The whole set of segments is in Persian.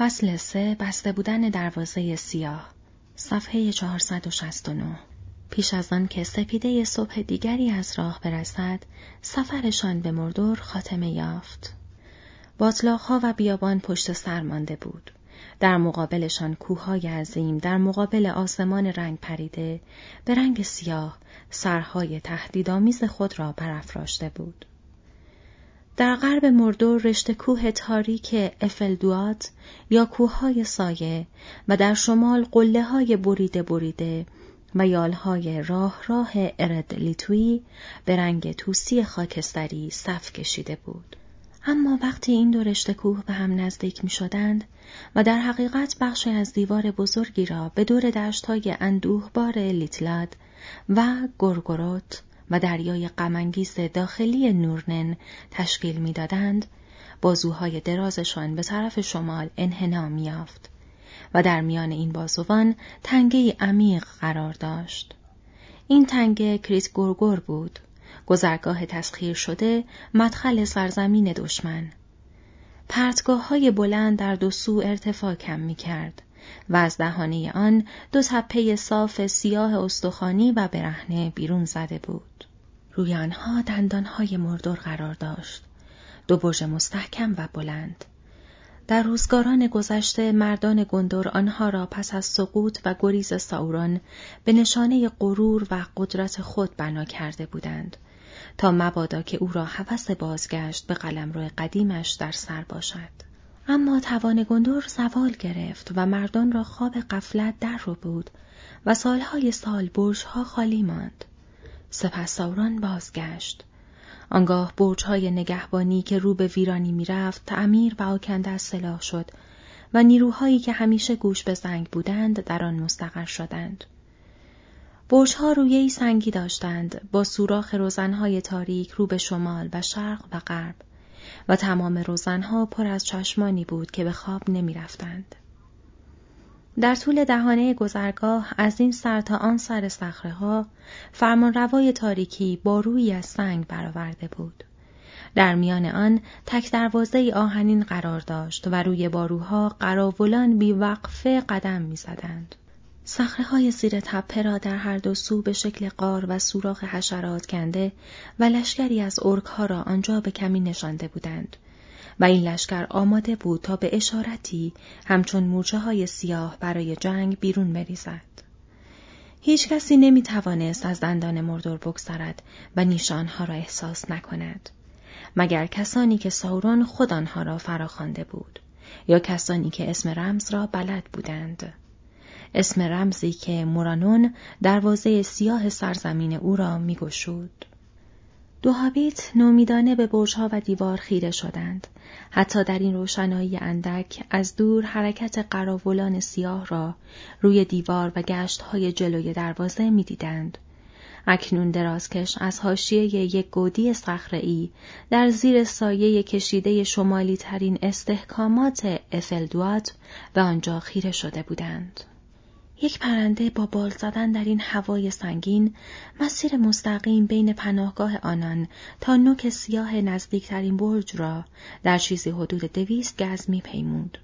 فصل سه بسته بودن دروازه سیاه. صفحه 469 پیش از آن که سپیده صبح دیگری از راه برسد سفرشان به مردور خاتمه یافت. باطلاقها و بیابان پشت سر مانده بود. در مقابلشان کوههای عظیم در مقابل آسمان رنگ پریده به رنگ سیاه سرهای تهدیدآمیز خود را برافراشته بود. در غرب مردور رشته کوه تاریک افلدوات یا کوههای سایه و در شمال قله های بریده بریده و یالهای راه راه ارد لیتوی به رنگ توسی خاکستری صف کشیده بود. اما وقتی این دو رشته کوه به هم نزدیک می شدند و در حقیقت بخش از دیوار بزرگی را به دور دشتهای اندوهبار لیتلاد و گرگروت و دریای غمانگیز داخلی نورنن تشکیل می‌دادند. بازوهای درازشان به طرف شمال انحنا یافت و در میان این بازوان تنگه عمیق قرار داشت. این تنگه کریت گرگر بود. گذرگاه تسخیر شده مدخل سرزمین دشمن. پرتگاه های بلند در دو سو ارتفاع کم می کرد و از دهانه آن دو تپه صاف سیاه استخوانی و برهنه بیرون زده بود. روی آنها دندانهای مردور قرار داشت. دو برج مستحکم و بلند. در روزگاران گذشته مردان گندور آنها را پس از سقوط و گریز ساوران به نشانه غرور و قدرت خود بنا کرده بودند تا مبادا که او را هوس بازگشت به قلمرو قدیمش در سر باشد. اما توان گندور زوال گرفت و مردان را خواب قفلت در رو بود و سالهای سال برجها خالی ماند. سپس بازگشت. آنگاه برجهای نگهبانی که رو به ویرانی می‌رفت تعمیر و آکنده از سلاح شد و نیروهایی که همیشه گوش به زنگ بودند در آن مستقر شدند. برجها رویهی سنگی داشتند با سوراخ روزنهای تاریک رو به شمال و شرق و غرب. و تمام روزنها پر از چشمانی بود که به خواب نمی رفتند. در طول دهانه گذرگاه از این سر تا آن سر سخره ها فرمان روای تاریکی با روی از سنگ برآورده بود. در میان آن تک دروازه آهنین قرار داشت و روی باروها قراولان بی وقفه قدم می زدند. سخره های زیر تپه را در هر دو سو به شکل قار و سوراخ حشرات کنده و لشکری از ارک ها را آنجا به کمی نشانده بودند و این لشکر آماده بود تا به اشارتی همچون مورچه های سیاه برای جنگ بیرون بریزد. هیچ کسی نمی توانست از دندان مردور بگذرد و نیشانها را احساس نکند. مگر کسانی که ساورون خود آنها را فراخوانده بود یا کسانی که اسم رمز را بلد بودند. اسم رمزی که مورانون دروازه سیاه سرزمین او را میگشود. دو هابیت نومیدانه به برجها و دیوار خیره شدند. حتی در این روشنایی اندک از دور حرکت قراولان سیاه را روی دیوار و گشتهای جلوی دروازه می‌دیدند. اکنون درازکش از حاشیه یک گودی صخره‌ای در زیر سایه کشیده شمالی ترین استحکامات افلدوات به آنجا خیره شده بودند. یک پرنده با بال زدن در این هوای سنگین مسیر مستقیم بین پناهگاه آنان تا نوک سیاه نزدیکترین برج را در چیزی حدود دویست گز می پیمود.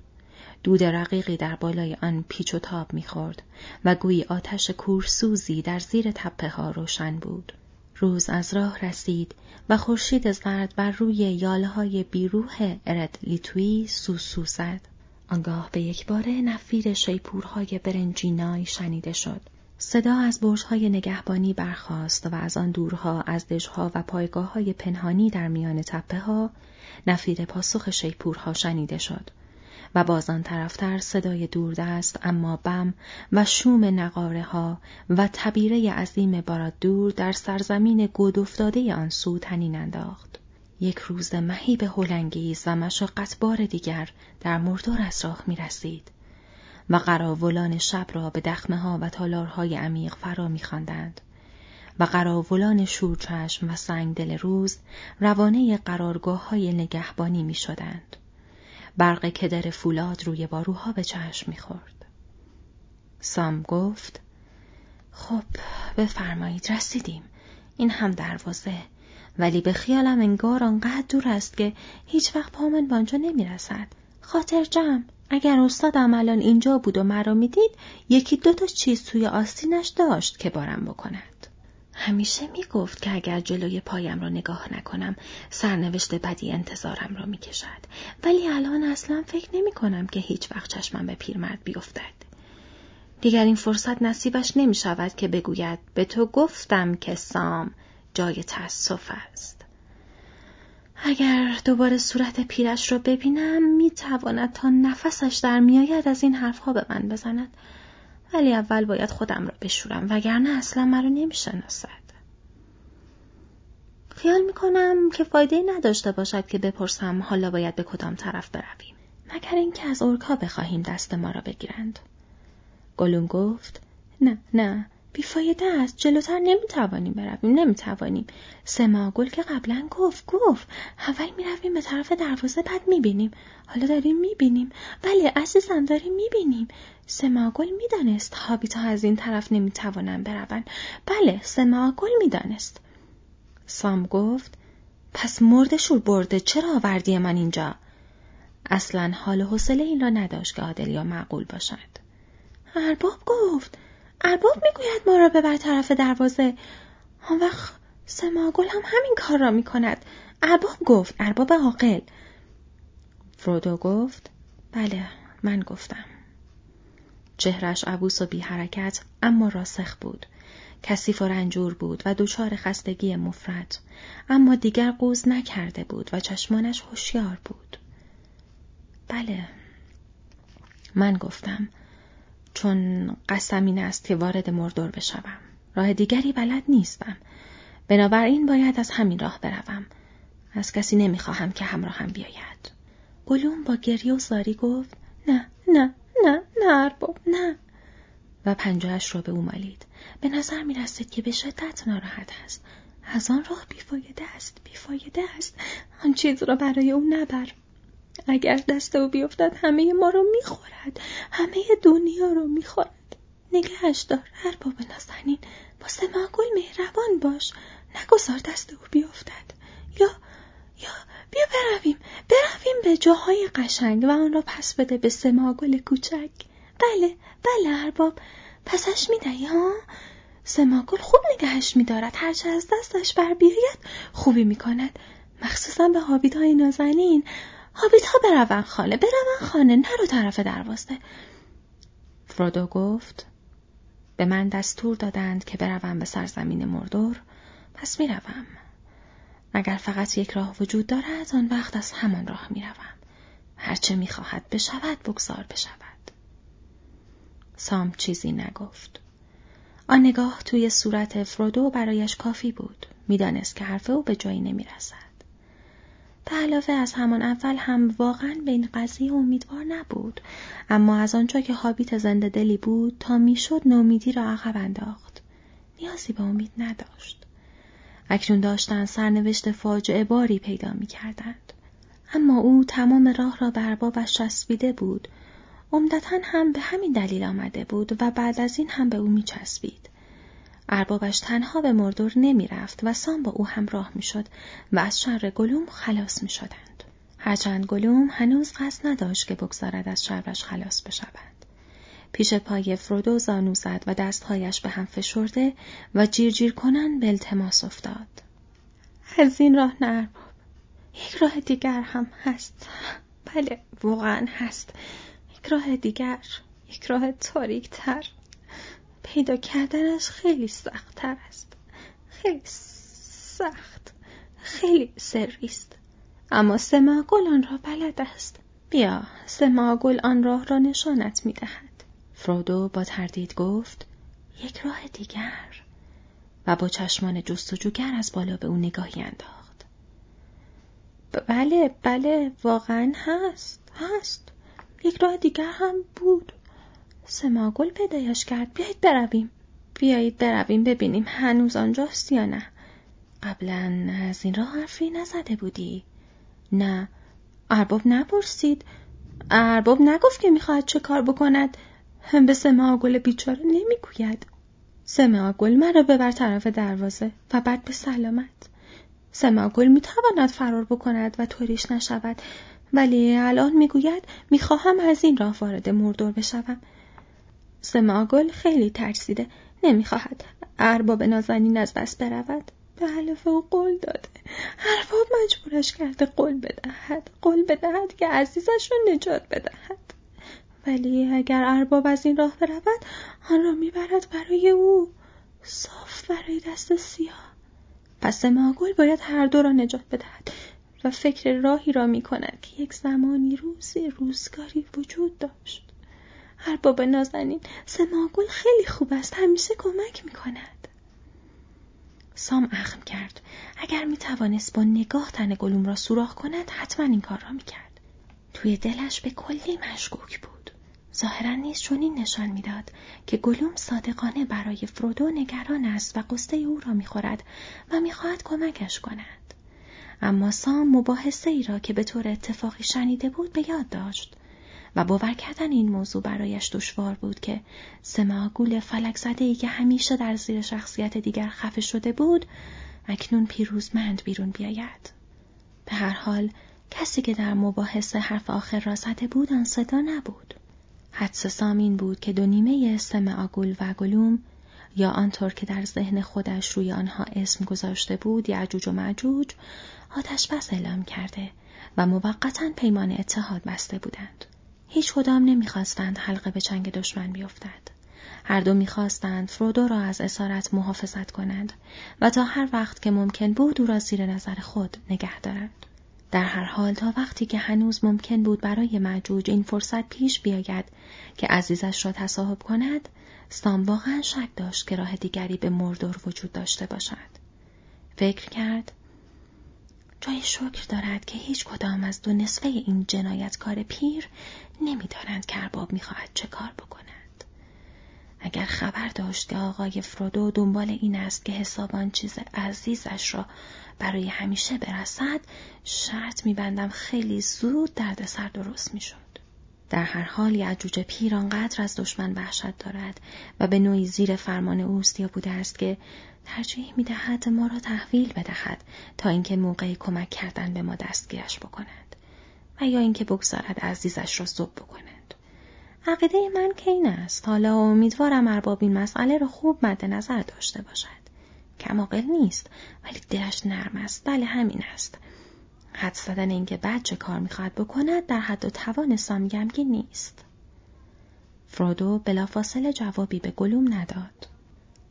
دود رقیقی در بالای آن پیچ و تاب می‌خورد و گویی آتش کورسوزی در زیر تپه ها روشن بود. روز از راه رسید و خورشید زرد بر روی یالهای بیروح ارد لیتوی سوسو زد. آنگاه به یک باره نفیر شیپورهای برنجینای شنیده شد. صدا از برجهای نگهبانی برخاست و از آن دورها از دژها و پایگاه های پنهانی در میان تپه ها نفیر پاسخ شیپورها شنیده شد و باز آن طرفتر صدای دوردست اما بم و شوم نقاره ها و تبیره عظیم باراد دور در سرزمین گود افتاده آن سو تنین انداخت. یک روز مهیب هلنگیز و مشقت بار دیگر در مردور از راه می رسید و قراولان شب را به دخمه ها و تالارهای عمیق فرا می خاندند. و قراولان شورچشم و سنگدل روز روانه قرارگاه های نگهبانی می شدند. برق کدر فولاد روی باروها به چشم می خورد. سام گفت خب بفرمایید رسیدیم. این هم دروازه ولی به خیالم انگار آنقدر دور است که هیچ وقت پامن به آنجا نمی رسد. خاطر جمع اگر استادم الان اینجا بود و مرا می‌دید یکی دو تا چیز توی آستینش داشت که بارم بکند. همیشه می‌گفت که اگر جلوی پایم را نگاه نکنم سرنوشت بدی انتظارم را می‌کشد. ولی الان اصلا فکر نمی کنم که هیچ وقت چشمم به پیرمرد بیفتد. دیگر این فرصت نصیبش نمی شود که بگوید به تو گفتم که سام. جای تأسف است. اگر دوباره صورت پیرش را ببینم می تواند تا نفسش در میآید از این حرفها به من بزند. ولی اول باید خودم را بشورم وگرنه اصلا مرا نمی‌شناسد. خیال می کنم که فایده نداشته باشد که بپرسم حالا باید به کدام طرف برویم. مگر اینکه از اورکا بخواهیم دست ما را بگیرند. گلون گفت نه نه. بیفایده است. جلوتر نمی‌توانیم برویم. نمی‌توانیم. سماگل که قبلا گفت گفت. اول می‌رویم به طرف دروازه بعد می‌بینیم. حالا داریم می‌بینیم. بله عزیزم داریم می‌بینیم. سماگل می‌دانست هابیتا از این طرف نمی‌توانم بروند. بله سماگل می‌دانست. سام گفت پس مردشور برده چرا آوردی من اینجا؟ اصلا حال و حوصله این را نداشت که عادلیا معقول باشد. ارباب گفت ارباب می‌گوید ما را ببر طرف دروازه. آن وقت سماگل هم همین کار را می‌کند. ارباب گفت ارباب عاقل. فرودو گفت بله من گفتم. چهرش عبوس و بی حرکت اما راسخ بود. کثیف و رنجور بود و دچار خستگی مفرد. اما دیگر قوز نکرده بود و چشمانش هوشیار بود. بله من گفتم. چون قسم این است که وارد مردور بشوم. راه دیگری بلد نیستم. بنابراین باید از همین راه بروم. از کسی نمی‌خواهم که همراهم بیاید. گلوم با گریه و زاری گفت نه نه نه نه ارباب نه. و پنجهش را به او مالید. به نظر می رسید که به شدت ناراحت است. از آن راه بیفایده است بیفایده است. آن چیز را برای او نبر. اگر دست او بیفتد همه ما رو می‌خورد. همه دنیا رو می‌خورد. نگهش دار ارباب نازنین. با سماگل مهربان باش. نگذار دست او بیفتد. یا یا بیا برویم. برویم به جاهای قشنگ و آن را پس بده به سماگل کوچک. بله بله ارباب. پسش می‌دهی ها؟ سماگل خوب نگهش میدارد. هرچه از دستش بر بیاید خوبی می‌کند. مخصوصا به های نازنین. هابیت ها برون خانه برون خانه نرو طرف دروازه. فرودو گفت به من دستور دادند که بروم به سرزمین مردور پس می‌روم. اگر فقط یک راه وجود دارد آن وقت از همان راه می‌روم. هرچه می‌خواهد بشود بگذار بشود. سام چیزی نگفت. آن نگاه توی صورت فرودو برایش کافی بود. می‌دانست که حرف او به جایی نمی‌رسد. به علاوه از همان اول هم واقعا به این قضیه امیدوار نبود اما از آنجا که حابیت زنده دلی بود تا می‌شد نومیدی را عقب انداخت نیازی به امید نداشت اکنون داشتن سرنوشت فاجعه باری پیدا می کردند. اما او تمام راه را بر بابش چسبیده بود عمدتا هم به همین دلیل آمده بود و بعد از این هم به او می چسبید. اربابش تنها به مردور نمی رفت و سام با او همراه می شد و از شر گلوم خلاص می شدند. هرچند گلوم هنوز قصد نداشت که بگذارد از شرش خلاص بشود. پیش پای فرودو زانو زد و دستهایش به هم فشرده و جیر جیر کنن به التماس افتاد. از این راه نه ارباب. یک راه دیگر هم هست. بله واقعا هست. یک راه دیگر. یک راه تاریک تر. پیدا کردنش خیلی سخت تر است. خیلی سخت. خیلی سری است. اما سماگل آن را بلد است. بیا سماگل آن راه را نشانت می دهد. فرودو با تردید گفت یک راه دیگر و با چشمان جستجوگر از بالا به او نگاهی انداخت. بله بله واقعا هست هست یک راه دیگر هم بود سماگل پیدایش کرد. بیایید برویم. بیایید برویم ببینیم هنوز آنجاست یا نه. قبلا از این راه حرفی نزده بودی. نه. ارباب نپرسید. ارباب نگفت که می‌خواهد چه کار بکند. به سماگل بیچاره نمی‌گوید. سماگل مرا ببر طرف دروازه و بعد به سلامت. سماگل می‌تواند فرار بکند و طوریش نشود. ولی الان می‌گوید می‌خواهم از این راه وارد مردور بشوم. سماگل خیلی ترسیده. نمی‌خواهد ارباب نازنین از دست برود. به حلف او قول داده. ارباب مجبورش کرده قول بدهد. قول بدهد که عزیزش را نجات بدهد. ولی اگر ارباب از این راه برود آن را می‌برد برای او. صاف برای دست سیاه. پس ماگل باید هر دو را نجات بدهد و فکر راهی را می کند که یک زمانی روزی روزگاری وجود داشت. ارباب نازنین سماگل خیلی خوب است همیشه کمک می کند سام اخم کرد. اگر می توانست با نگاه تن گلوم را سوراخ کند حتما این کار را می کرد توی دلش به کلی مشکوک بود. ظاهرا نیز چنین نشان می‌داد که گلوم صادقانه برای فرودو نگران است و قصه او را می‌خورد و می‌خواهد کمکش کند. اما سام مباحثه ای را که به طور اتفاقی شنیده بود به یاد داشت. و باور کردن این موضوع برایش دشوار بود که سماگول فلک زده ای که همیشه در زیر شخصیت دیگر خفه شده بود اکنون پیروزمند بیرون بیاید. به هر حال کسی که در مباحثه حرف آخر را زده بود آن صدا نبود. حدس سامین بود که دو نیمه سم آگول و گلوم یا آنطور که در ذهن خودش روی آنها اسم گذاشته بود یعجوج و معجوج آتش بس اعلام کرده و موقتا پیمان اتحاد بسته بودند. هیچ کدام نمی‌خواستند حلقه به چنگ دشمن بیفتد. هر دو می‌خواستند فرودو را از اسارت محافظت کنند و تا هر وقت که ممکن بود او را زیر نظر خود نگه دارند. در هر حال تا وقتی که هنوز ممکن بود برای معجوج این فرصت پیش بیاید که عزیزش را تصاحب کند سام واقعا شک داشت که راه دیگری به مردور وجود داشته باشد فکر کرد جای شکر دارد که هیچ کدام از دو نصفه این جنایتکار پیر نمی‌دانند که ارباب می‌خواهد چه کار بکند اگر خبر داشت که آقای فرودو دنبال این است که حسابان چیز عزیزش را برای همیشه برسد شرط میبندم خیلی زود دردسر درست می‌شد. در هر حال یعجوج پیر آنقدر از دشمن وحشت دارد و به نوعی زیر فرمان اوست یا بوده است که ترجیح می‌دهد ما را تحویل بدهد تا اینکه موقع کمک کردن به ما دستگیرش بکند. و یا اینکه بگذارد عزیزش را زب بکند. عقیده من که این است. حالا امیدوارم ارباب این مسئله را خوب مد نظر داشته باشد. کماقل نیست ولی دلش نرم است. بله همین است. حد زدن اینکه بعد چه کار می‌خواهد بکند در حد و توان سامگمگی نیست. فرودو بلافاصله جوابی به گلوم نداد.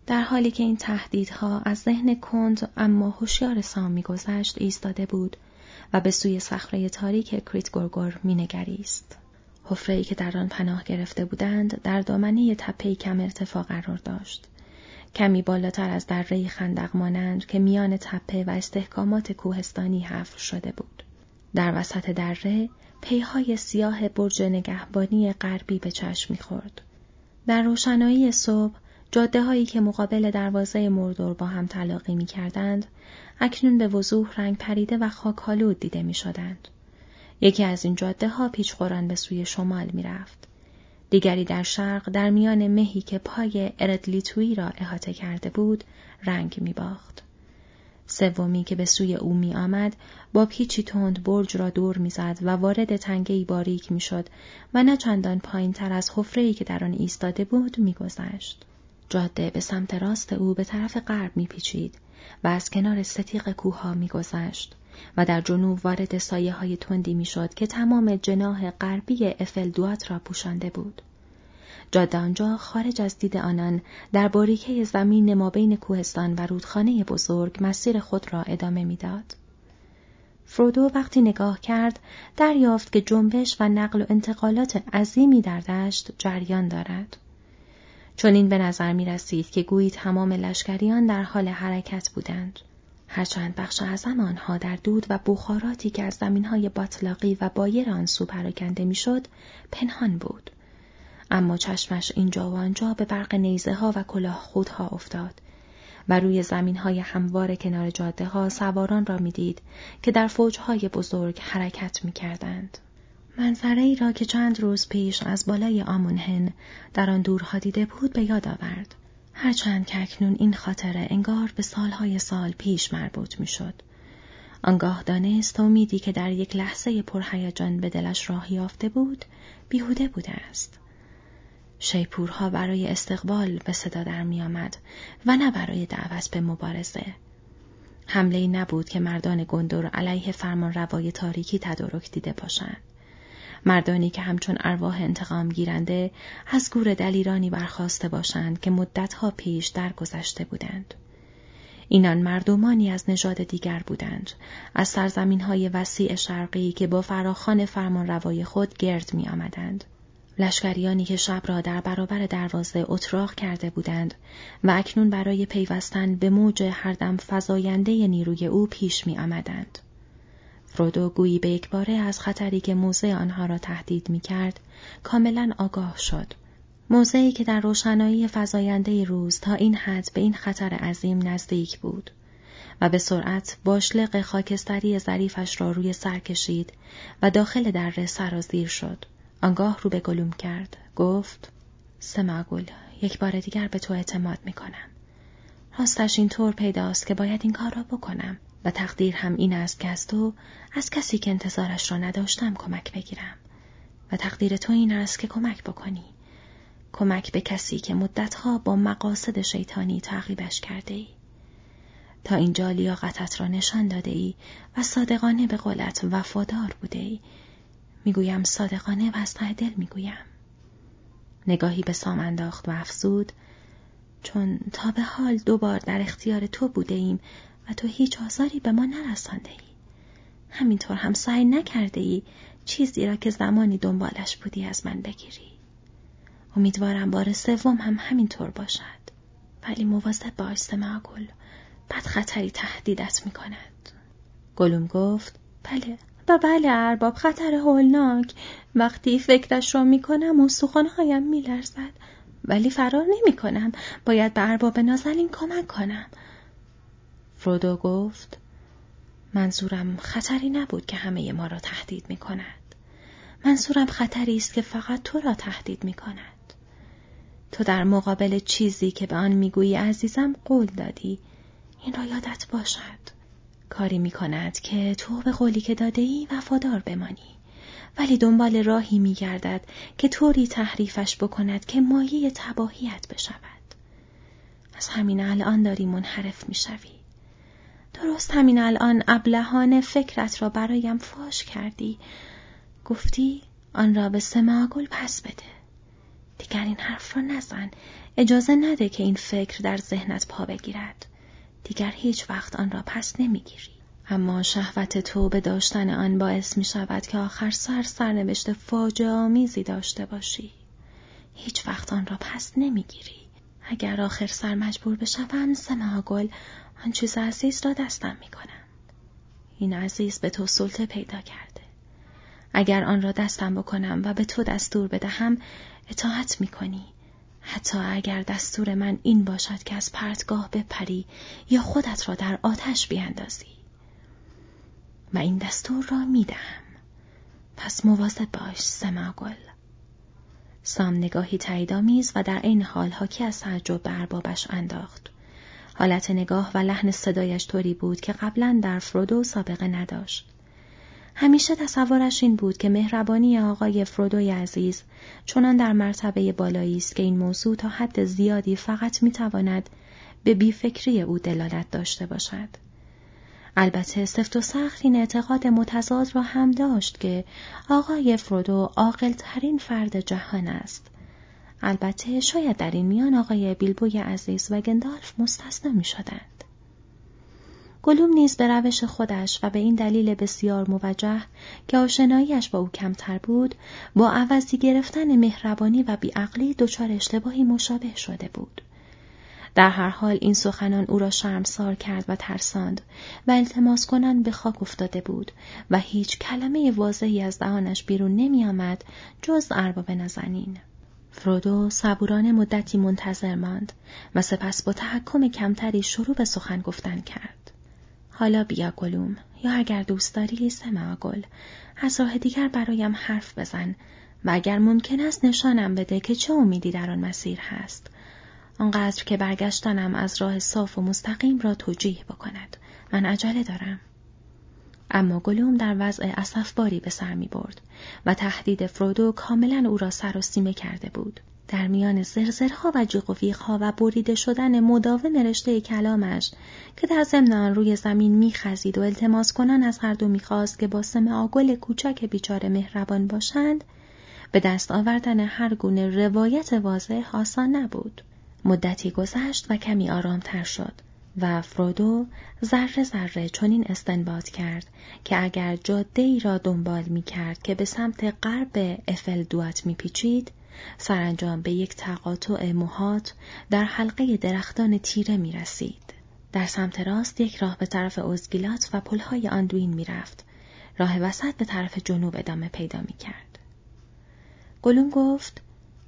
در حالی که این تهدیدها از ذهن کند اما هوشیار سام میگذشت ایستاده بود. و به سوی صخره تاریک کریت گرگر مینگریست حفرهای که در آن پناه گرفته بودند در دامنه تپهای کم ارتفاع قرار داشت کمی بالاتر از دره خندق مانند که میان تپه و استحکامات کوهستانی حفر شده بود. در وسط دره پیهای سیاه برج نگهبانی غربی به چشم می‌خورد. در روشنایی صبح جاده هایی که مقابل دروازه مردور با هم تلاقی می کردند، اکنون به وضوح رنگ پریده و خاکالود دیده می شدند. یکی از این جاده ها پیچ به سوی شمال می رفت. دیگری در شرق در میان مهی که پای اردلیتوی را احاطه کرده بود رنگ می باخت. سومی که به سوی او می آمد با پیچی تند برج را دور می‌زد و وارد تنگهی باریک می‌شد و نه چندان پایین تر از حفره‌ای که در آن ایستاده بود میگذشت. جاده به سمت راست او به طرف غرب میپیچید و از کنار ستیق کوهها میگذشت و در جنوب وارد سایه های تندی می‌شد که تمام جناه غربی افل دوات را پوشانده بود. جاده آنجا خارج از دید آنان در باریکه زمین ما بین کوهستان و رودخانه بزرگ مسیر خود را ادامه می‌داد. فرودو وقتی نگاه کرد دریافت که جنبش و نقل و انتقالات عظیمی در دشت جریان دارد. چون این به نظر می رسید که گویی تمام لشکریان در حال حرکت بودند. هرچند بخش اعظم آنها در دود و بخاراتی که از زمینهای باطلاقی و بایر آن سو پراکنده می‌شد پنهان بود اما چشمش اینجا و آنجا به برق نیزه ها و کلاه خودها افتاد و روی زمین های هموار کنار جاده ها سواران را می‌دید که در فوجهای بزرگ حرکت می کردند. منظره ای را که چند روز پیش از بالای آمونهن در آن دورها دیده بود به یاد آورد. هرچند که اکنون این خاطره انگار به سالهای سال پیش مربوط می شد. آنگاه دانست امیدی که در یک لحظه پرهیجان به دلش راه یافته بود بیهوده بوده است شیپورها برای استقبال به صدا در می آمد و نه برای دعوت به مبارزه. حمله نبود که مردان گندور علیه فرمان روای تاریکی تدارک دیده باشند. مردانی که همچون ارواح انتقام گیرنده از گور دلیرانی برخواسته باشند که مدتها پیش درگذشته بودند. اینان مردمانی از نژاد دیگر بودند از سرزمین های وسیع شرقی که با فراخان فرمان روای خود گرد می آمدند. لشکریانی که شب را در برابر دروازه اتراق کرده بودند و اکنون برای پیوستن به موج هر دم فزاینده نیروی او پیش می آمدند. فرودو گویی به یک باره از خطری که موزه آنها را تهدید می کرد، کاملا آگاه شد. موزهی که در روشنایی فزاینده روز تا این حد به این خطر عظیم نزدیک بود و به سرعت باشلق خاکستری ظریفش را روی سر کشید و داخل دره سرازیر شد. آنگاه رو به گلوم کرد. گفت سماگل یک بار دیگر به تو اعتماد می کنم. راستش این طور پیداست که باید این کار را بکنم و تقدیر هم این است که از تو از کسی که انتظارش را نداشتم کمک بگیرم. و تقدیر تو این است که کمک بکنی. کمک به کسی که مدتها با مقاصد شیطانی تعقیبش کرده ای. تا اینجا لیاقتت را نشان داده ای و صادقانه به قولت وفادار بوده ای. می‌گویم صادقانه و از ته دل می‌گویم. نگاهی به سام انداخت و افزود چون تا به حال دوبار در اختیار تو بوده ایم و تو هیچ آزاری به ما نرسانده ای. همینطور هم سعی نکرده ای چیزی را که زمانی دنبالش بودی از من بگیری. امیدوارم بار سوم هم همینطور باشد. ولی مواظب باش سماگل. بد خطری تهدیدت می کند. گلوم گفت بله و بله ارباب خطر هولناک وقتی فکرش را می‌کنم و سخنهایم میلرزد ولی فرار نمی کنم. باید به ارباب نازنین کمک کنم فرودو گفت منظورم خطری نبود که همه ما را تهدید می کند. منظورم خطری است که فقط تو را تهدید می کند. تو در مقابل چیزی که به آن می‌گویی عزیزم قول دادی. این را یادت باشد. کاری می کند که تو به قولی که داده ای وفادار بمانی. ولی دنبال راهی می گردد که طوری تحریفش بکند که مایه تباهیت بشود. از همین الان داری منحرف می شوی. درست همین الان ابلهان فکرت را برایم فاش کردی. گفتی آن را به سماگل پس بده. دیگر این حرف را نزن. اجازه نده که این فکر در ذهنت پا بگیرد. دیگر هیچ وقت آن را پس نمی‌گیری. اما شهوت تو به داشتن آن باعث می شود که آخر سر سرنوشت فاجعه داشته باشی. هیچ وقت آن را پس نمی‌گیری. اگر آخر سر مجبور بشوم سماگل آن چیز عزیز را دستم می کنم. این عزیز به تو سلطه پیدا کرده. اگر آن را دستم بکنم و به تو دستور بدهم اطاعت می کنی. حتی اگر دستور من این باشد که از پرتگاه بپری یا خودت را در آتش بیاندازی. و این دستور را می دهم. پس مواظب باش سماگل. سام نگاهی تاییدآمیز و در این حال حاکی از تعجب به اربابش انداخت. حالت نگاه و لحن صدایش طوری بود که قبلا در فرودو سابقه نداشت. همیشه تصورش این بود که مهربانی آقای فرودوی عزیز چنان در مرتبه بالایی است که این موضوع تا حد زیادی فقط می‌تواند به بیفکری او دلالت داشته باشد. البته سفت و سخت این اعتقاد متضاد را هم داشت که آقای فرودو عاقلترین فرد جهان است البته شاید در این میان آقای بیلبوی عزیز و گندالف مستثنا می شدند. گلوم نیز به روش خودش و به این دلیل بسیار موجه که آشناییش با او کمتر بود با عوضی گرفتن مهربانی و بیعقلی دچار اشتباهی مشابه شده بود. در هر حال این سخنان او را شرمسار کرد و ترساند و التماس کنن به خاک افتاده بود و هیچ کلمه واضحی از دهانش بیرون نمی آمد جز ارباب نزنین. فرودو صبورانه مدتی منتظر ماند و سپس با تحکم کمتری شروع به سخن گفتن کرد. حالا بیا گلوم یا اگر دوست داری سمع گل از راه دیگر برایم حرف بزن و اگر ممکن است نشانم بده که چه امیدی در آن مسیر هست. آنقدر که برگشتنم از راه صاف و مستقیم را توجیه بکند. من عجله دارم. اما گلوم در وضع اصفباری به سر می برد و تهدید فرودو کاملا او را سر و سیمه کرده بود. در میان زرزرها و جیغ و بریده شدن مداوم رشته کلامش که در ضمن روی زمین میخزید و التماس کنان از هر دو می‌خواست که با آگل کوچک بیچاره مهربان باشند به دست آوردن هر گونه روایت واضح آسان نبود مدتی گذشت و کمی آرامتر شد و فرودو ذره ذره چنین استنباط کرد که اگر جاده ای را دنبال می کرد که به سمت غرب افل دوات می پیچید سرانجام به یک تقاطع موهات در حلقه درختان تیره می رسید. در سمت راست یک راه به طرف اوزگیلات و پلهای آندوین می رفت. راه وسط به طرف جنوب ادامه پیدا می کرد. گلوم گفت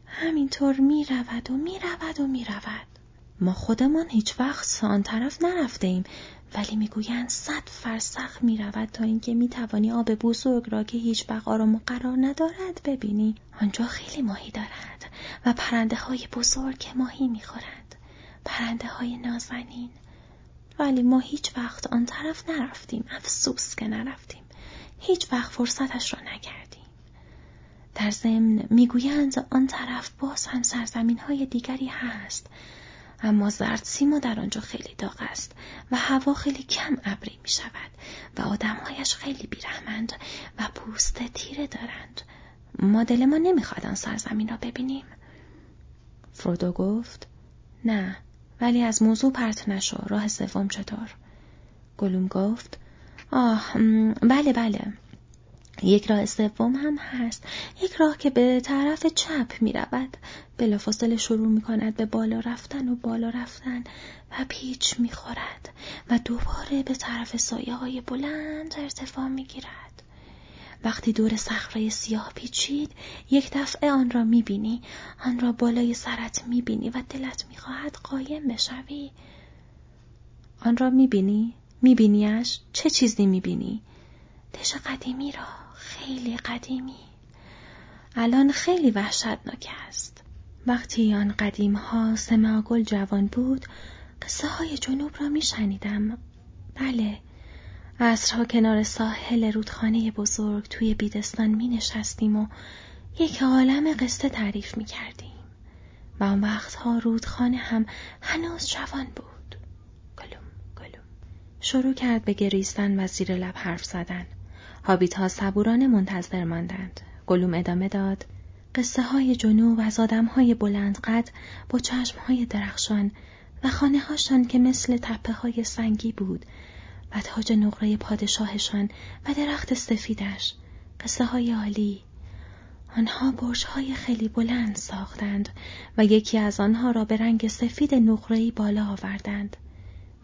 همینطور می رود و می رود و می رود. ما خودمان هیچ وقت آن طرف نرفته ایم ولی می‌گویند صد فرسخ می رود تا اینکه می توانی آب بزرگ را که هیچ آرام و قرار ندارد ببینی. آنجا خیلی ماهی دارد و پرنده های بزرگ ماهی می خورند پرنده های نازنین. ولی ما هیچ وقت آن طرف نرفتیم. افسوس که نرفتیم. هیچ وقت فرصتش را نکردیم. در ضمن می‌گویند آن طرف باز هم سرزمین های دیگری هست. اما زرد سیما در آنجا خیلی داغ است و هوا خیلی کم ابری می شود و آدمهایش خیلی بیرحمند و پوست تیره دارند. ما دل ما آن سرزمین را ببینیم. فرودو گفت نه ولی از موضوع پرت نشو راه سوم چطور؟ گلوم گفت آه بله بله. یک راه سوم هم هست. یک راه که به طرف چپ می رود بلافاصله شروع می کند به بالا رفتن و بالا رفتن و پیچ می خورد و دوباره به طرف سایه های بلند ارتفاع می گیرد وقتی دور صخره سیاه پیچید یک دفعه آن را می بینی آن را بالای سرت می بینی و دلت می خواهد قایم بشوی آن را می بینی؟ می بینیش؟ چه چیزی می بینی؟ قدیمی را خیلی قدیمی الان خیلی وحشتناک است وقتی آن قدیم ها سماگل جوان بود قصه های جنوب را می شنیدم بله عصرها کنار ساحل رودخانه بزرگ توی بیدستان می نشستیم و یک عالم قصه تعریف می کردیم و آن وقتها رودخانه هم هنوز جوان بود. گلوم گلوم. شروع کرد به گریستن و زیر لب حرف زدن. هابیت ها صبورانه منتظر ماندند. گلوم ادامه داد. قصه های جنوب از آدم های بلند قد با چشم های درخشان و خانه هاشان که مثل تپه های سنگی بود و تاج نقره پادشاهشان و درخت سفیدش قصه های عالی آنها برج های خیلی بلند ساختند و یکی از آنها را به رنگ سفید نقره‌ای بالا آوردند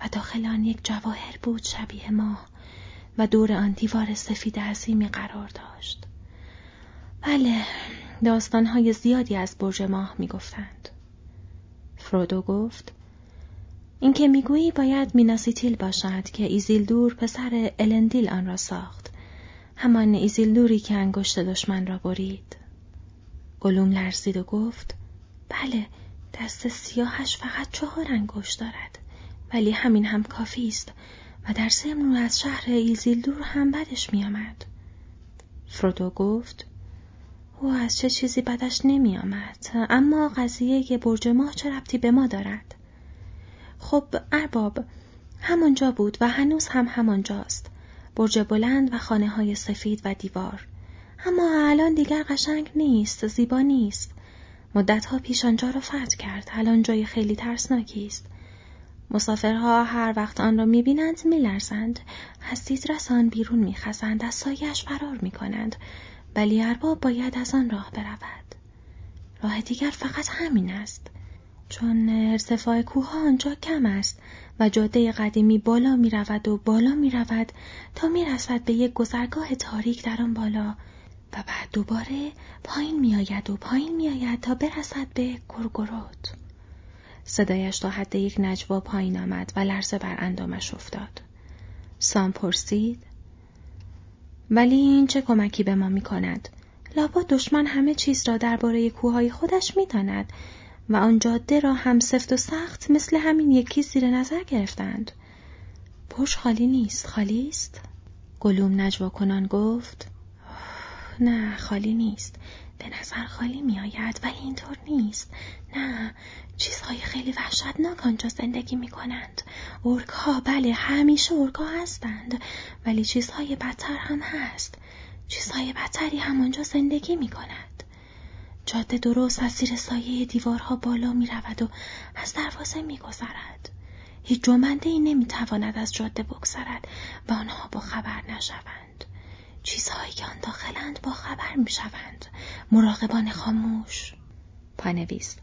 و داخل آن یک جواهر بود شبیه ماه و دور آن دیوار سفید عظیمی قرار داشت. بله، داستانهای زیادی از برج ماه می‌گفتند. فرودو گفت اینکه می‌گویی باید میناس ایتیل باشد که ایزیلدور پسر الندیل آن را ساخت. همان ایزیلدوری که انگشت دشمن را برید. گلوم لرزید و گفت بله دست سیاهش فقط چهار انگشت دارد ولی همین هم کافی است و در ضمن از شهر ایزیلدور هم بدش میآمد. فرودو گفت او از چه چیزی بدش نمی آمد. اما قضیه برج ماه چه ربطی به ما دارد؟ خب ارباب همانجا بود و هنوز هم همانجاست. برج بلند و خانه های سفید و دیوار. اما الان دیگر قشنگ نیست، زیبا نیست. مدتها پیش آنجا را فتح کرد. الان جای خیلی ترسناکی است. مسافرها هر وقت آن را می‌بینند میلرزند از رسان بیرون میخزند از سایش فرار می‌کنند ولی ارباب باید از آن راه برود راه دیگر فقط همین است چون ارتفاع کوه آنجا کم است و جاده قدیمی بالا می رود و بالا می رود تا می رسد به یک گذرگاه تاریک در آن بالا و بعد دوباره پایین می آید و پایین می آید تا برسد به گرگروت. صدایش تا حد یک نجوا پایین آمد و لرزه بر اندامش افتاد. سام پرسید ولی این چه کمکی به ما می کند؟ لابا دشمن همه چیز را درباره کوههای خودش می داند و آن جاده را هم سفت و سخت مثل همین یکی زیر نظر گرفتند. پرش خالی نیست، خالی است؟ گلوم نجوا کنان گفت نه خالی نیست به نظر خالی می آید ولی اینطور نیست نه چیزهای خیلی وحشتناک آنجا زندگی می کنند ارک بله همیشه ارک هستند ولی چیزهای بدتر هم هست چیزهای بدتری هم آنجا زندگی می کند جاده درست از زیر سایه دیوارها بالا می رود و از دروازه می گذرد. هیچ جنبنده ای نمی تواند از جاده بگذرد و آنها با خبر نشوند. چیزهایی که آن داخلند با خبر می شوند. مراقبان خاموش. پانویس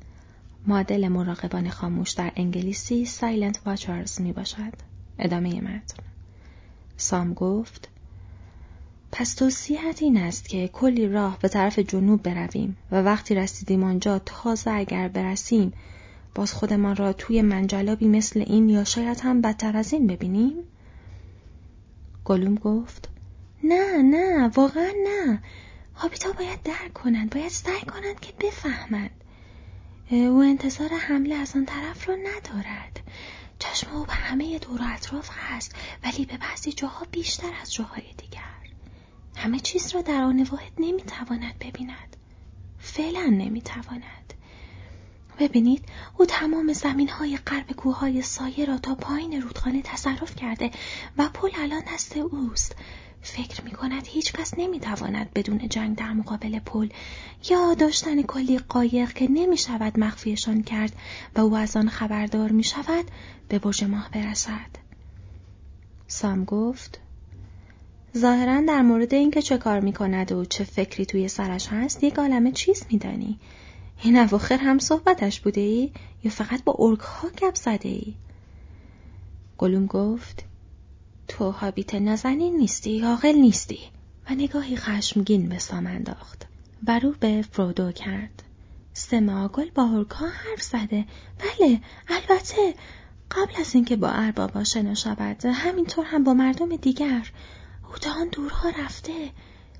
معادل مراقبان خاموش در انگلیسی Silent Watchers می باشد. ادامه متن. سام گفت پس توصیه‌ات این است که کلی راه به طرف جنوب برویم و وقتی رسیدیم آنجا تازه اگر برسیم باز خودمان را توی منجلابی مثل این یا شاید هم بدتر از این ببینیم؟ گلوم گفت نه نه واقعا نه. هابیتا باید درک کنند باید سعی کنند که بفهمند. او انتظار حمله از آن طرف را ندارد. چشم او به همه دور و اطراف هست ولی به بعضی جاها بیشتر از جاهای دیگر. همه چیز را در آن واحد نمی‌تواند ببیند. فعلا نمی‌تواند. ببینید او تمام زمین های قرب کوههای سایه را تا پایین رودخانه تصرف کرده و پل الان دست اوست. فکر می کند هیچ کس نمی تواند بدون جنگ در مقابل پل یا داشتن کلی قایق که نمی شود مخفیشان کرد و او از آن خبردار می شود به برج ماه برسد. سام گفت ظاهرا در مورد اینکه چه کار می کند و چه فکری توی سرش هست یک عالمه چیز می دانی. این اواخر هم صحبتش بوده ای یا فقط با ارک ها گپ زده ای؟ گلوم گفت تو حابیت نازنین نیستی عاقل نیستی؟ و نگاهی خشمگین به سام انداخت. و رو به فرودو کرد. سماگل با ارکا حرف زده. بله البته قبل از اینکه با ارباب آشنا شود همینطور هم با مردم دیگر. او تا آن دورها رفته.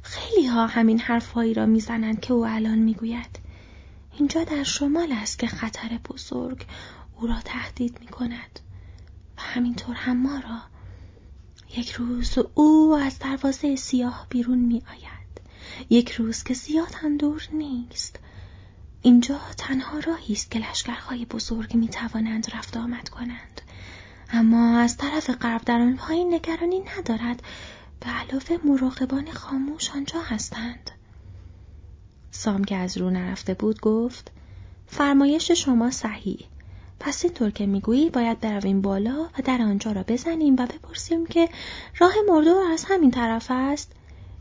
خیلی ها همین حرفهایی را می‌زنند که او الان می‌گوید. اینجا در شمال است که خطر بزرگ او را تهدید می کند و همینطور هم ما را. یک روز او از دروازه سیاه بیرون می آید. یک روز که زیاد هم دور نیست. اینجا تنها راهی است که لشکرهای بزرگ می توانند رفت آمد کنند. اما از طرف غرب در آن پایین نگرانی ندارد به علاوه مراقبان خاموش آنجا هستند. سام که از رو نرفته بود گفت فرمایش شما صحیح پس اینطور که می‌گویی باید برویم بالا و در آنجا را بزنیم و بپرسیم که راه مردور از همین طرف است؟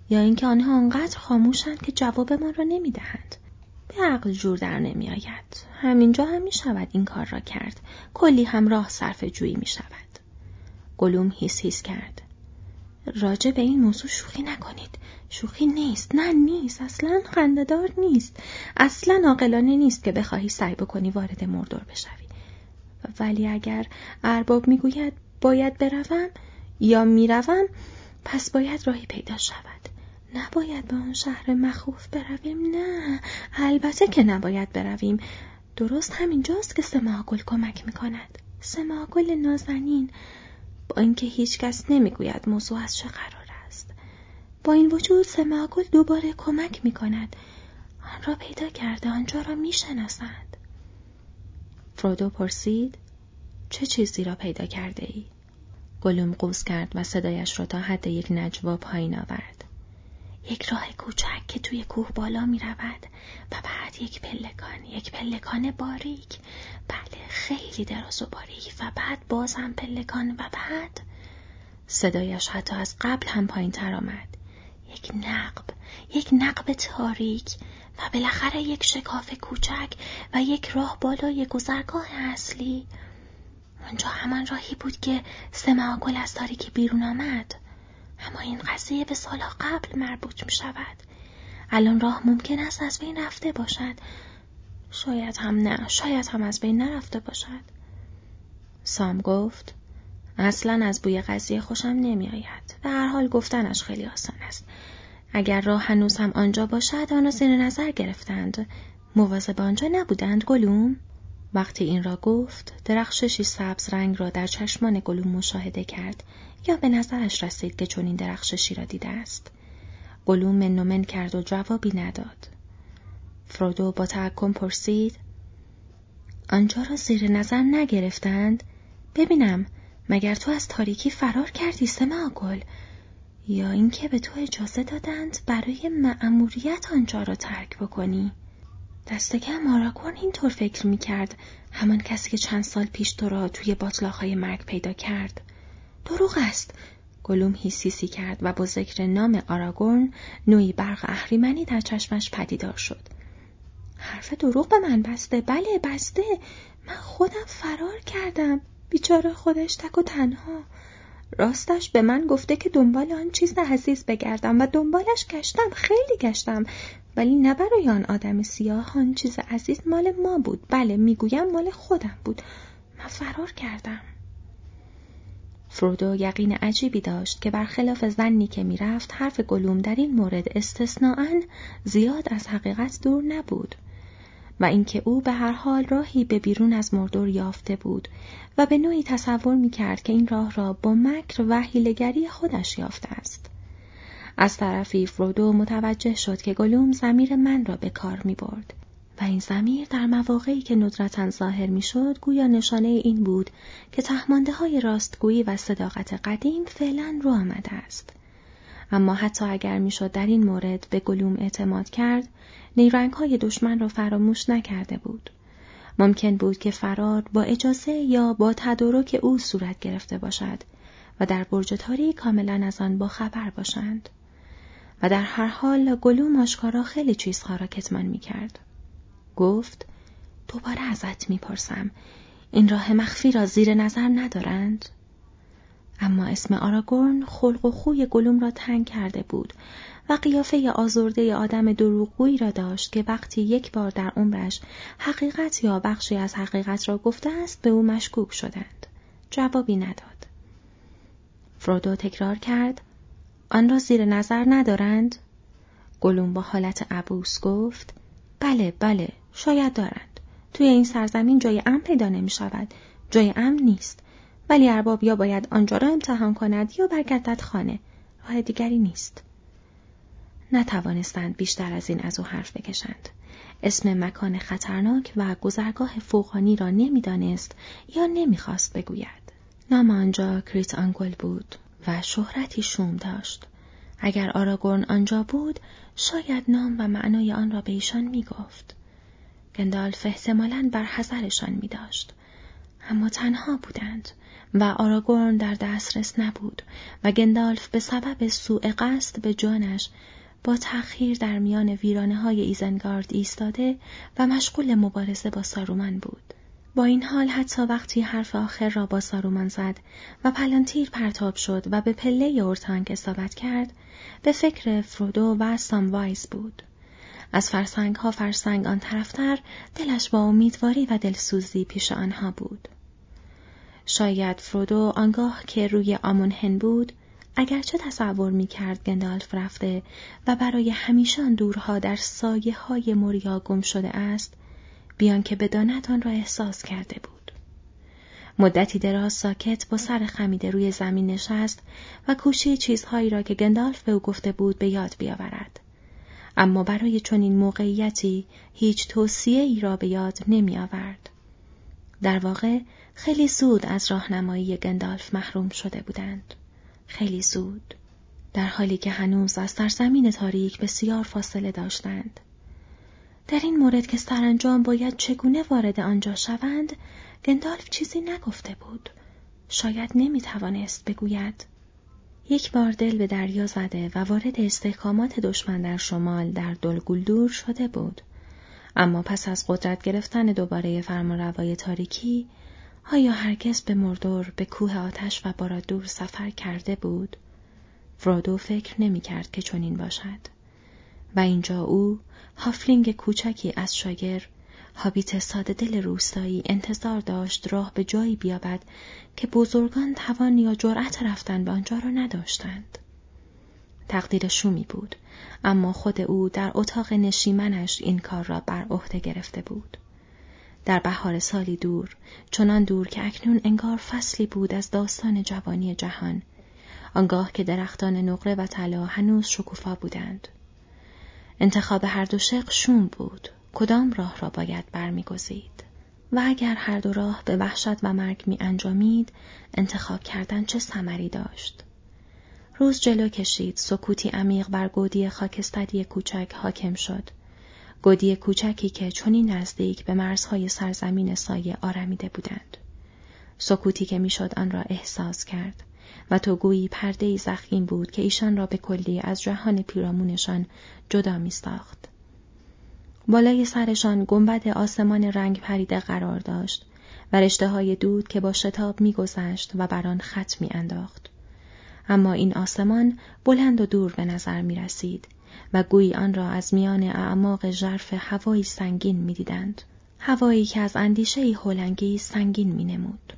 یا اینکه آنها آنقدر خاموشند که جواب ما را نمی‌دهند؟ به عقل جور در نمیآید. همینجا هم می شود این کار را کرد. کلی هم راه صرف جویی می شود گلوم هیس هیس کرد. راجع به این موضوع شوخی نکنید. شوخی نیست. نه نیست. اصلا خندهدار نیست. اصلا عاقلانه نیست که بخواهی سعی بکنی وارد مردور بشوی. ولی اگر ارباب می‌گوید باید بروم یا می‌روم پس باید راهی پیدا شود. نباید به آن شهر مخوف برویم نه. البته که نباید برویم. درست همینجاست که سماگل کمک می‌کند. سماگل نازنین با اینکه هیچکس نمی‌گوید موضوع از چه قرار است. با این وجود سماگل دوباره کمک می‌کند. آن را پیدا کرده آنجا را می‌شناسد فرودو پرسید چه چیزی را پیدا کرده ای؟ گلوم قوز کرد و صدایش را تا حد یک نجوا پایین آورد. یک راه کوچک که توی کوه بالا می رود و بعد یک پلکان یک پلکان باریک بله خیلی دراز و باریک و بعد باز هم پلکان و بعد صدایش حتی از قبل هم پایین تر آمد یک نقب یک نقب تاریک و بالاخره یک شکاف کوچک و یک راه بالای گذرگاه اصلی. آنجا همان راهی بود که سماگل از تاریکی بیرون آمد. اما این قضیه به سالها قبل مربوط می شود. الان راه ممکن است از بین رفته باشد. شاید هم نه. شاید هم از بین نرفته باشد. سام گفت اصلا از بوی قضیه خوشم نمی آید. به هر حال گفتنش خیلی آسان است. اگر راه هنوز هم آنجا باشد آن را زیر نظر گرفتند. مواظب آنجا نبودند گلوم؟ وقتی این را گفت درخششی سبز رنگ را در چشمان گلوم مشاهده کرد. یا به نظرش رسید که چنین درخششی را دیده است. گلوم منومن کرد و جوابی نداد. فرودو با تحکم پرسید آنجا را زیر نظر نگرفتند؟ ببینم مگر تو از تاریکی فرار کردی سما گل؟ یا اینکه به تو اجازه دادند برای مأموریت آنجا را ترک بکنی. دستکم آراگورن اینطور فکر می‌کرد. همان کسی که چند سال پیش تو را توی باطلاقهای مرگ پیدا کرد. دروغ است. گلوم هیسیسی کرد و با ذکر نام آراگورن نوعی برق اهریمنی در چشمش پدیدار شد. حرف دروغ به من بسته. بله بسته. من خودم فرار کردم. بیچاره خودش تک و تنها. راستش به من گفته که دنبال آن چیز عزیز بگردم و دنبالش گشتم خیلی گشتم. ولی نه برای آن آدم سیاه آن چیز عزیز مال ما بود. بله می‌گویم مال خودم بود. من فرار کردم. فرودو یقین عجیبی داشت که برخلاف زنی که می‌رفت حرف گلوم در این مورد استثناعا زیاد از حقیقت دور نبود. و اینکه او به هر حال راهی به بیرون از مردور یافته بود و به نوعی تصور می کرد که این راه را با مکر و حیلگری خودش یافته است. از طرفی فرودو متوجه شد که گلوم زمیر من را به کار می برد و این زمیر در مواقعی که ندرتا ظاهر می شد گویا نشانه این بود که تحمانده های راستگویی و صداقت قدیم فعلا رو آمده است. اما حتی اگر می‌شد در این مورد به گلوم اعتماد کرد نیرنگ های دشمن را فراموش نکرده بود. ممکن بود که فرار با اجازه یا با تدارک او صورت گرفته باشد و در برج تاری کاملا از آن با خبر باشند. و در هر حال گلوم آشکارا خیلی چیزها را کتمان می کرد. گفت دوباره ازت می‌پرسم این راه مخفی را زیر نظر ندارند؟ اما اسم آراگورن خلق و خوی گلوم را تنگ کرده بود و قیافه آزرده آدم دروغگویی را داشت که وقتی یک بار در عمرش حقیقت یا بخشی از حقیقت را گفته است به او مشکوک شدند. جوابی نداد. فرودو تکرار کرد آن را زیر نظر ندارند؟ گلوم با حالت عبوس گفت بله بله شاید دارند. توی این سرزمین جای امن پیدا نمی شود. جای امن نیست. ولی ارباب یا باید آنجا را امتحان کند یا برگردد خانه. راه دیگری نیست. نتوانستند بیشتر از این از او حرف بکشند. اسم مکان خطرناک و گذرگاه فوقانی را نمی‌دانست یا نمی‌خواست بگوید. نام آنجا کیریت آنگول بود و شهرتی شوم داشت. اگر آراگورن آنجا بود، شاید نام و معنای آن را به ایشان می گفت. گندالف احتمالاً بر حذرشان می داشت. اما تنها بودند و آراگورن در دسترس نبود و گندالف به سبب سوء قصد به جانش با تأخیر در میان ویرانه های ایزنگارد ایستاده و مشغول مبارزه با سارومن بود. با این حال حتی وقتی حرف آخر را با سارومن زد و پلانتیر پرتاب شد و به پله اورتانک اصابت کرد به فکر فرودو و ساموایز بود. از فرسنگ ها فرسنگ آن طرفتر دلش با امیدواری و دلسوزی پیش آنها بود. شاید فرودو آنگاه که روی آمونهن بود اگرچه تصور می کرد گندالف رفته و برای همیشان دورها در سایه های موریا گم شده است بیان که بداند آن را احساس کرده بود. مدتی دراز ساکت با سر خمیده روی زمین نشست و کوشی چیزهایی را که گندالف به او گفته بود به یاد بیاورد. اما برای چنین موقعیتی هیچ توصیه ای را به یاد نمی آورد. در واقع خیلی زود از راهنمایی گندالف محروم شده بودند. خیلی زود. در حالی که هنوز از سرزمین تاریک بسیار فاصله داشتند. در این مورد که سرانجام باید چگونه وارد آنجا شوند، گندالف چیزی نگفته بود. شاید نمی توانست بگوید. یک بار دل به دریا زده و وارد استحکامات دشمن در شمال در دلگلدور شده بود. اما پس از قدرت گرفتن دوباره فرمانروای تاریکی آیا هرگز به مردور به کوه آتش و بارادور سفر کرده بود؟ فرودو فکر نمی کرد که چنین باشد. و اینجا او هافلینگ کوچکی از شاگر هابیت ساده دل روستایی انتظار داشت راه به جایی بیابد که بزرگان توان یا جرأت رفتن به آنجا را نداشتند. تقدیر شومی بود اما خود او در اتاق نشیمنش این کار را بر عهده گرفته بود. در بهار سالی دور چنان دور که اکنون انگار فصلی بود از داستان جوانی جهان آنگاه که درختان نقره و طلا هنوز شکوفا بودند. انتخاب هر دو شق شوم بود. کدام راه را باید برمیگزید؟ و اگر هر دو راه به وحشت و مرگ می انجامید، انتخاب کردن چه ثمری داشت؟ روز جلو کشید، سکوتی عمیق بر گودی خاکستری کوچک حاکم شد. گودی کوچکی که چنین نزدیک به مرزهای سرزمین سایه آرمیده بودند. سکوتی که می‌شد آن را احساس کرد و تو گویی پرده زخیم بود که ایشان را به کلی از جهان پیرامونشان جدا می ساخت. بالای سرشان گنبد آسمان رنگ پریده قرار داشت و رشته های دود که با شتاب میگذشت و بر آن خط میانداخت. اما این آسمان بلند و دور به نظر می رسید و گویی آن را از میان اعماق ژرف هوایی سنگین می‌دیدند. هوایی که از اندیشه هولنگی سنگین می نمود.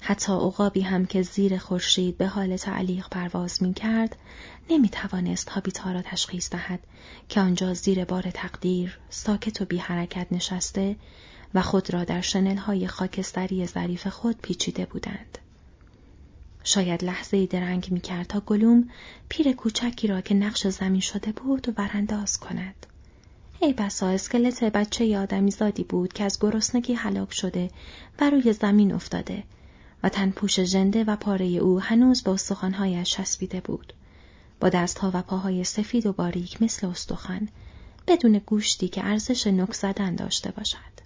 حتی عقابی هم که زیر خورشید به حال تعلیق پرواز می کرد نمی توانست هابیتا را تشخیص دهد که آنجا زیر بار تقدیر ساکت و بی حرکت نشسته و خود را در شنل های خاکستری ظریف خود پیچیده بودند. شاید لحظه درنگ می کرد تا گلوم پیر کوچکی را که نقش زمین شده بود و برانداز کند. ای بسا اسکلت بچه آدمی زادی بود که از گرسنگی هلاک شده و روی زمین افتاده و تنپوش ژنده و پاره او هنوز به استخوانهایش چسبیده بود. با دستها و پاهای سفید و باریک مثل استخوان بدون گوشتی که ارزش نک زدن داشته باشد.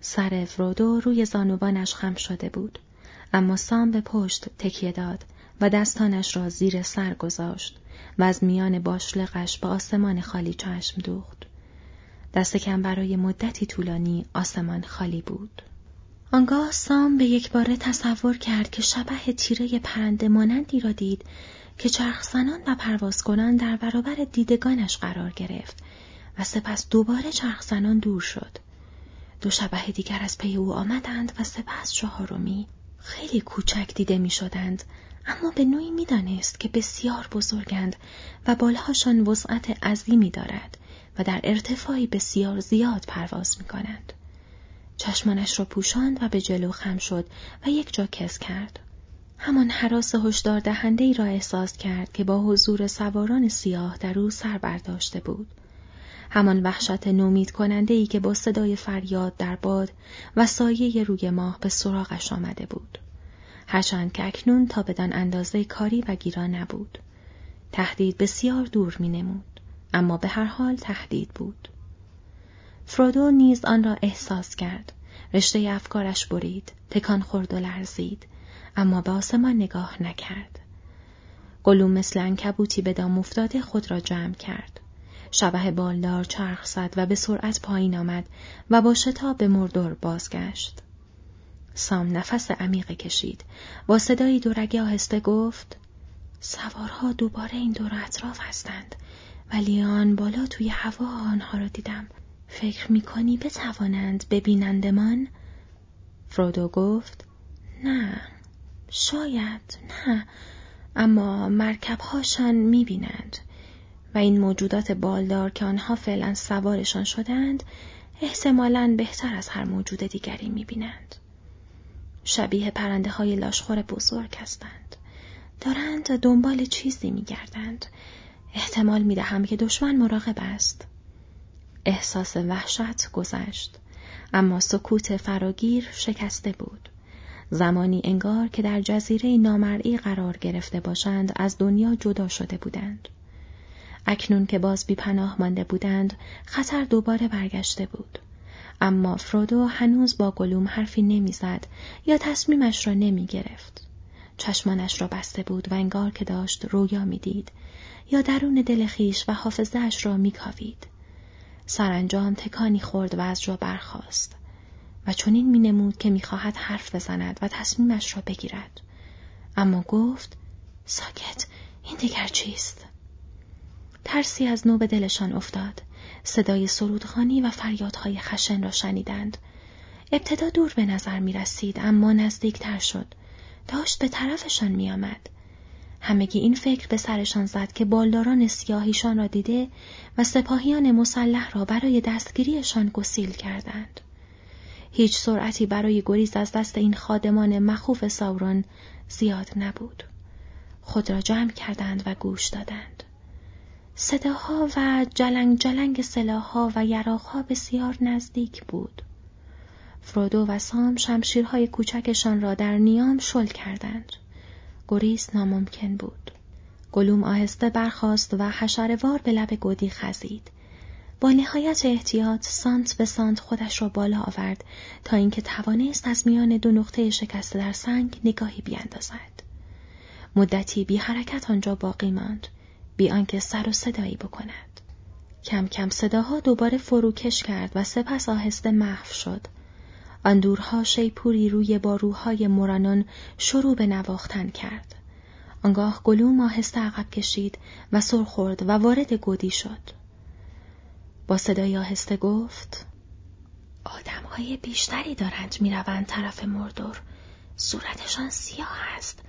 سر فرودو روی زانوانش خم شده بود. اما سام به پشت تکیه داد و دستانش را زیر سر گذاشت و از میان باشلقش به آسمان خالی چشم دوخت. دست کم برای مدتی طولانی آسمان خالی بود. آنگاه سام به یک باره تصور کرد که شبه تیره پرنده مانندی را دید که چرخزنان و پرواز کنان در برابر دیدگانش قرار گرفت و سپس دوباره چرخزنان دور شد. دو شبه دیگر از پی او آمدند و سپس چهارمی خیلی کوچک دیده می شدند اما به نوعی می دانست که بسیار بزرگند و بالهاشان وسعت عظیمی دارد و در ارتفاعی بسیار زیاد پرواز می کنند. چشمانش را پوشاند و به جلو خم شد و یک جا کس کرد. همان حراس هشدار دهنده ای را احساس کرد که با حضور سواران سیاه در او سر برداشته بود. همان وحشت نومید کننده ای که با صدای فریاد در باد و سایه روی ماه به سراغش آمده بود. هرچند که اکنون تا بدان اندازه کاری و گیرا نبود. تهدید بسیار دور می نمود. اما به هر حال تهدید بود. فرودو نیز آن را احساس کرد. رشته افکارش برید، تکان خورد و لرزید، اما به آسمان نگاه نکرد. گلوم مثل انکبوتی به دام افتاده خود را جمع کرد. شبه بالدار چرخ زد و به سرعت پایین آمد و با شتاب به مردور بازگشت. سام نفس عمیقی کشید. با صدایی دورگه آهسته گفت سوارها دوباره این دور اطراف هستند ولی آن بالا توی هوا آنها را دیدم. فکر می‌کنی بتوانند ببینندمان؟ فرودو گفت نه شاید نه اما مرکبهاشان می‌بینند و این موجودات بالدار که آنها فعلا سوارشان شدند احتمالا بهتر از هر موجود دیگری می‌بینند. شبیه پرنده های لاشخور بزرگ هستند. دارند دنبال چیزی میگردند. احتمال می‌دهم که دشمن مراقب است. احساس وحشت گذشت. اما سکوت فراگیر شکسته بود. زمانی انگار که در جزیره نامرئی قرار گرفته باشند از دنیا جدا شده بودند. اکنون که باز بی پناه مانده بودند خطر دوباره برگشته بود. اما فرودو هنوز با گلوم حرفی نمی‌زد یا تصمیمش را نمی گرفت. چشمانش را بسته بود و انگار که داشت رویا می‌دید یا درون دل خیش و حافظهاش را میکاوید. سرانجام تکانی خورد و از جا برخاست و چنین مینمود که می‌خواهد حرف بزند و تصمیمش را بگیرد. اما گفت ساکت این دیگر چیست؟ ترسی از نو به دلشان افتاد. صدای سرودخانی و فریادهای خشن را شنیدند. ابتدا دور به نظر می رسید اما نزدیکتر شد. داشت به طرفشان می آمد. همگی این فکر به سرشان زد که بالداران سیاهیشان را دیده و سپاهیان مسلح را برای دستگیریشان گسیل کردند. هیچ سرعتی برای گریز از دست این خادمان مخوف ساوران زیاد نبود. خود را جمع کردند و گوش دادند. صداها و جلنگ جلنگ سلاحها و یراقها بسیار نزدیک بود. فرودو و سام شمشیرهای کوچکشان را در نیام شل کردند. گریز ناممکن بود. گلوم آهسته برخاست و حشروار به لب گودی خزید. با نهایت احتیاط سانت به سانت خودش را بالا آورد تا اینکه توانست از میان دو نقطه شکسته در سنگ نگاهی بیاندازد. مدتی بی حرکت آنجا باقی ماند بی آنکه سر و صدایی بکند. کم کم صداها دوباره فروکش کرد و سپس آهسته محو شد. آن دورها شیپوری روی باروهای مرانون شروع به نواختن کرد. آنگاه گلوم آهسته عقب کشید و سر خورد و وارد گودی شد. با صدای آهسته گفت آدمهای بیشتری دارند می‌روند طرف مردور. صورتشان سیاه است.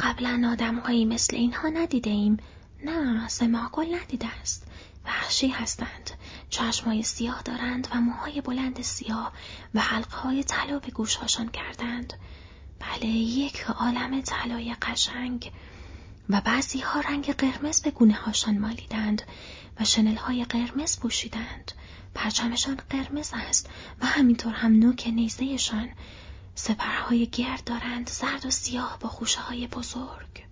قبلا آدمهایی مثل اینها ندیده ایم. نه سماگل ندیده است. وحشی هستند. چشمای سیاه دارند و موهای بلند سیاه و حلقه های طلا به گوشهاشان کردند. بله یک عالم طلای قشنگ و بعضی ها رنگ قرمز به گونه هاشان مالیدند و شنل های قرمز پوشیدند. پرچمشان قرمز است و همینطور هم نوک نیزهشان سپرهای گرد دارند زرد و سیاه با خوشه های بزرگ.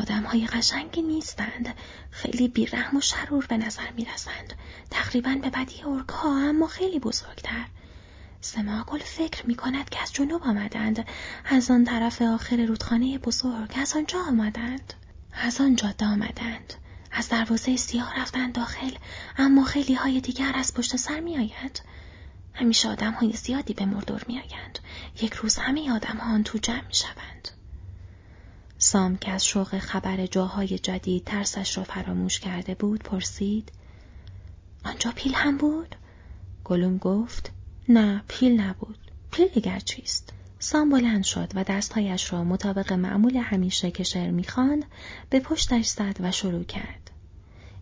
آدم های قشنگی نیستند. خیلی بیرحم و شرور به نظر می رسند. تقریبا به بدی ارک ها اما خیلی بزرگتر. سماگل فکر می کند که از جنوب آمدند. از آن طرف آخر رودخانه بزرگ از آنجا آمدند. از آن جاده آمدند. از دروازه سیاه رفتند داخل اما خیلی های دیگر از پشت سر می آیند. همیشه آدم های زیادی به مردور می آیند. یک روز همه آدم ها آن تو جمع می شوند. سام که از شوق خبر جاهای جدید ترسش را فراموش کرده بود پرسید آنجا پیل هم بود؟ گلوم گفت نه پیل نبود پیل دیگر چیست؟ سام بلند شد و دستهایش را مطابق معمول همیشه که شعر می‌خواند به پشتش زد و شروع کرد.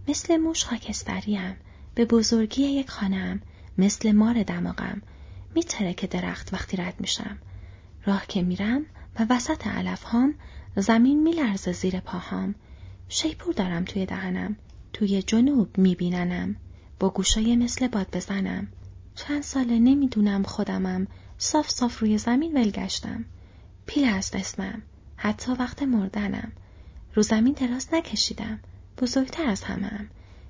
مثل موش خاکستریم به بزرگی یک خانم مثل مار دماغم میتره که درخت وقتی رد میشم راه که میرم و وسط علف هام زمین میلرزه زیر پاهام. شیپور دارم توی دهنم. توی جنوب میبیننم. با گوشای مثل باد بزنم. چند ساله نمی‌دونم خودمم. صاف صاف روی زمین ولگشتم پیل است اسمم حتی وقت مردنم. رو زمین دراز نکشیدم. بزرگتر از همم.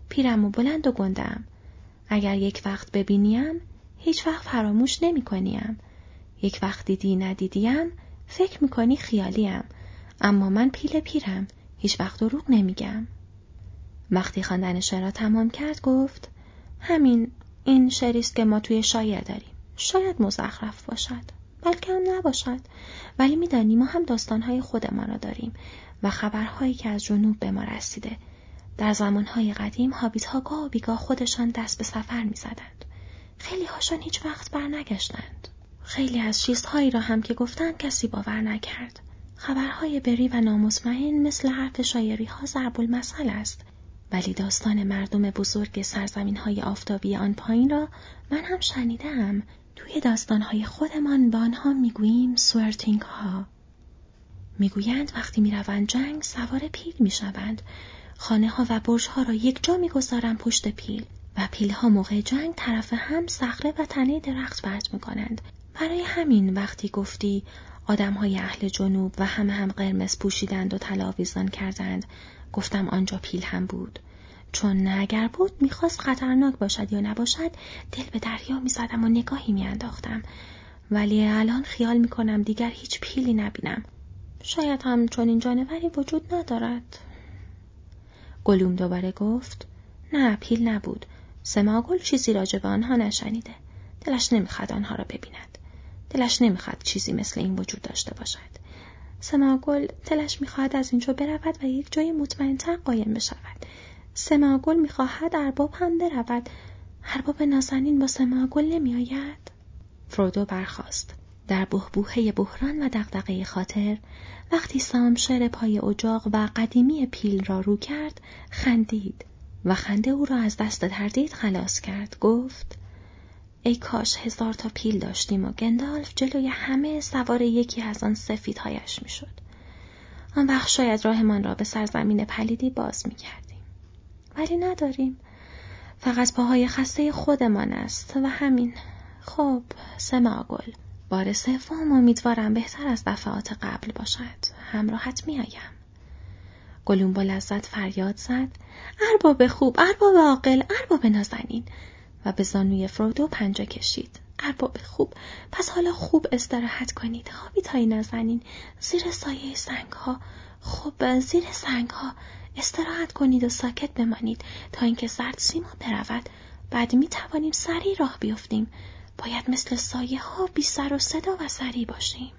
پیرم و بلند و گندم. اگر یک وقت ببینیم هیچ وقت فراموش نمی کنیم. یک وقت دیدی ندیدیم فکر می‌کنی خیالیم. اما من پیل پیرم. هیچ وقت دروغ نمیگم. وقتی شعر تمام کرد گفت همین این شعریست که ما توی شاعر داریم. شاید مزخرف باشد بلکه هم نباشد. ولی میدانی ما هم داستانهای خودمان را داریم و خبرهایی که از جنوب به ما رسیده. در زمانهای قدیم هابیت ها گاه و بیگاه خودشان دست به سفر می‌زدند. خیلی هاشان هیچ وقت برنگشتند. خیلی از چیزهایی را هم که گفتند کسی باور نکرد. خبرهای بری و نامطمئن مثل حرف شایری ها ضرب المثل است. ولی داستان مردم بزرگ سرزمین های آفتابی آن پایین را من هم شنیدم توی داستانهای خودمان به آنها می‌گوییم سورتینگ ها می‌گویند وقتی می‌روند جنگ سوار پیل می‌شوند. خانه ها و برج ها را یک جا می‌گذارند پشت پیل و پیل ها موقع جنگ طرف هم صخره و تنه درخت پرت می‌کنند. برای همین وقتی گفتی آدم های اهل جنوب و همه هم قرمز پوشیدند و تلاویزان کردند. گفتم آنجا پیل هم بود. چون نه اگر بود می‌خواست خطرناک باشد یا نباشد دل به دریا می‌زدم و نگاهی میانداختم. ولی الان خیال می‌کنم دیگر هیچ پیلی نبینم. شاید هم چون این جانوری وجود ندارد. گلوم دوباره گفت نه پیل نبود. سماگل چیزی راجع به آنها نشنیده. دلش نمی‌خواد آنها را ببیند. دلش نمی‌خواد چیزی مثل این وجود داشته باشد. سماگل دلش می‌خواهد از اینجا برود و یک جای مطمئنتر قایم بشود. سماگل می‌خواهد ارباب هم برود. ارباب نازنین با سماگل نمیآید. فرودو برخاست. در بهبوهه بحران و دقدقه خاطر وقتی سام شعر پای اجاق و قدیمی پیل را رو کرد خندید و خنده او را از دست تردید خلاص کرد. گفت ای کاش هزار تا پیل داشتیم و گندالف جلوی همه سوار یکی از آن سفیدهایش می‌شد آن وقت شاید راهمان را به سرزمین پلیدی باز می کردیم. ولی نداریم. فقط پاهای خسته خودمان است و همین. خب سماگل. بار سوم امیدوارم بهتر از دفعات قبل باشد. همراهت می آیم. گلوم با لذت فریاد زد. ارباب خوب، ارباب عاقل، ارباب نازنین و به زانوی فرودو پنجه کشید. ارباب خوب. پس حالا خوب استراحت کنید. تایی نزنین زیر سایه سنگ ها خب زیر سنگ ها استراحت کنید و ساکت بمانید تا اینکه سرد سیما برود. بعد می توانیم سریع راه بیفتیم. باید مثل سایه ها بی سر و صدا و سریع باشیم.